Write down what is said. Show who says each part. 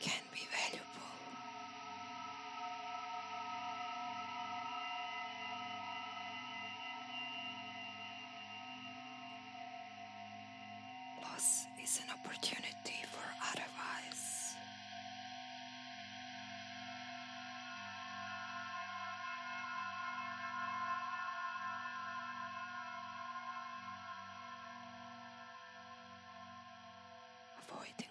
Speaker 1: can be valuable. Loss is an opportunity for otherwise. Avoiding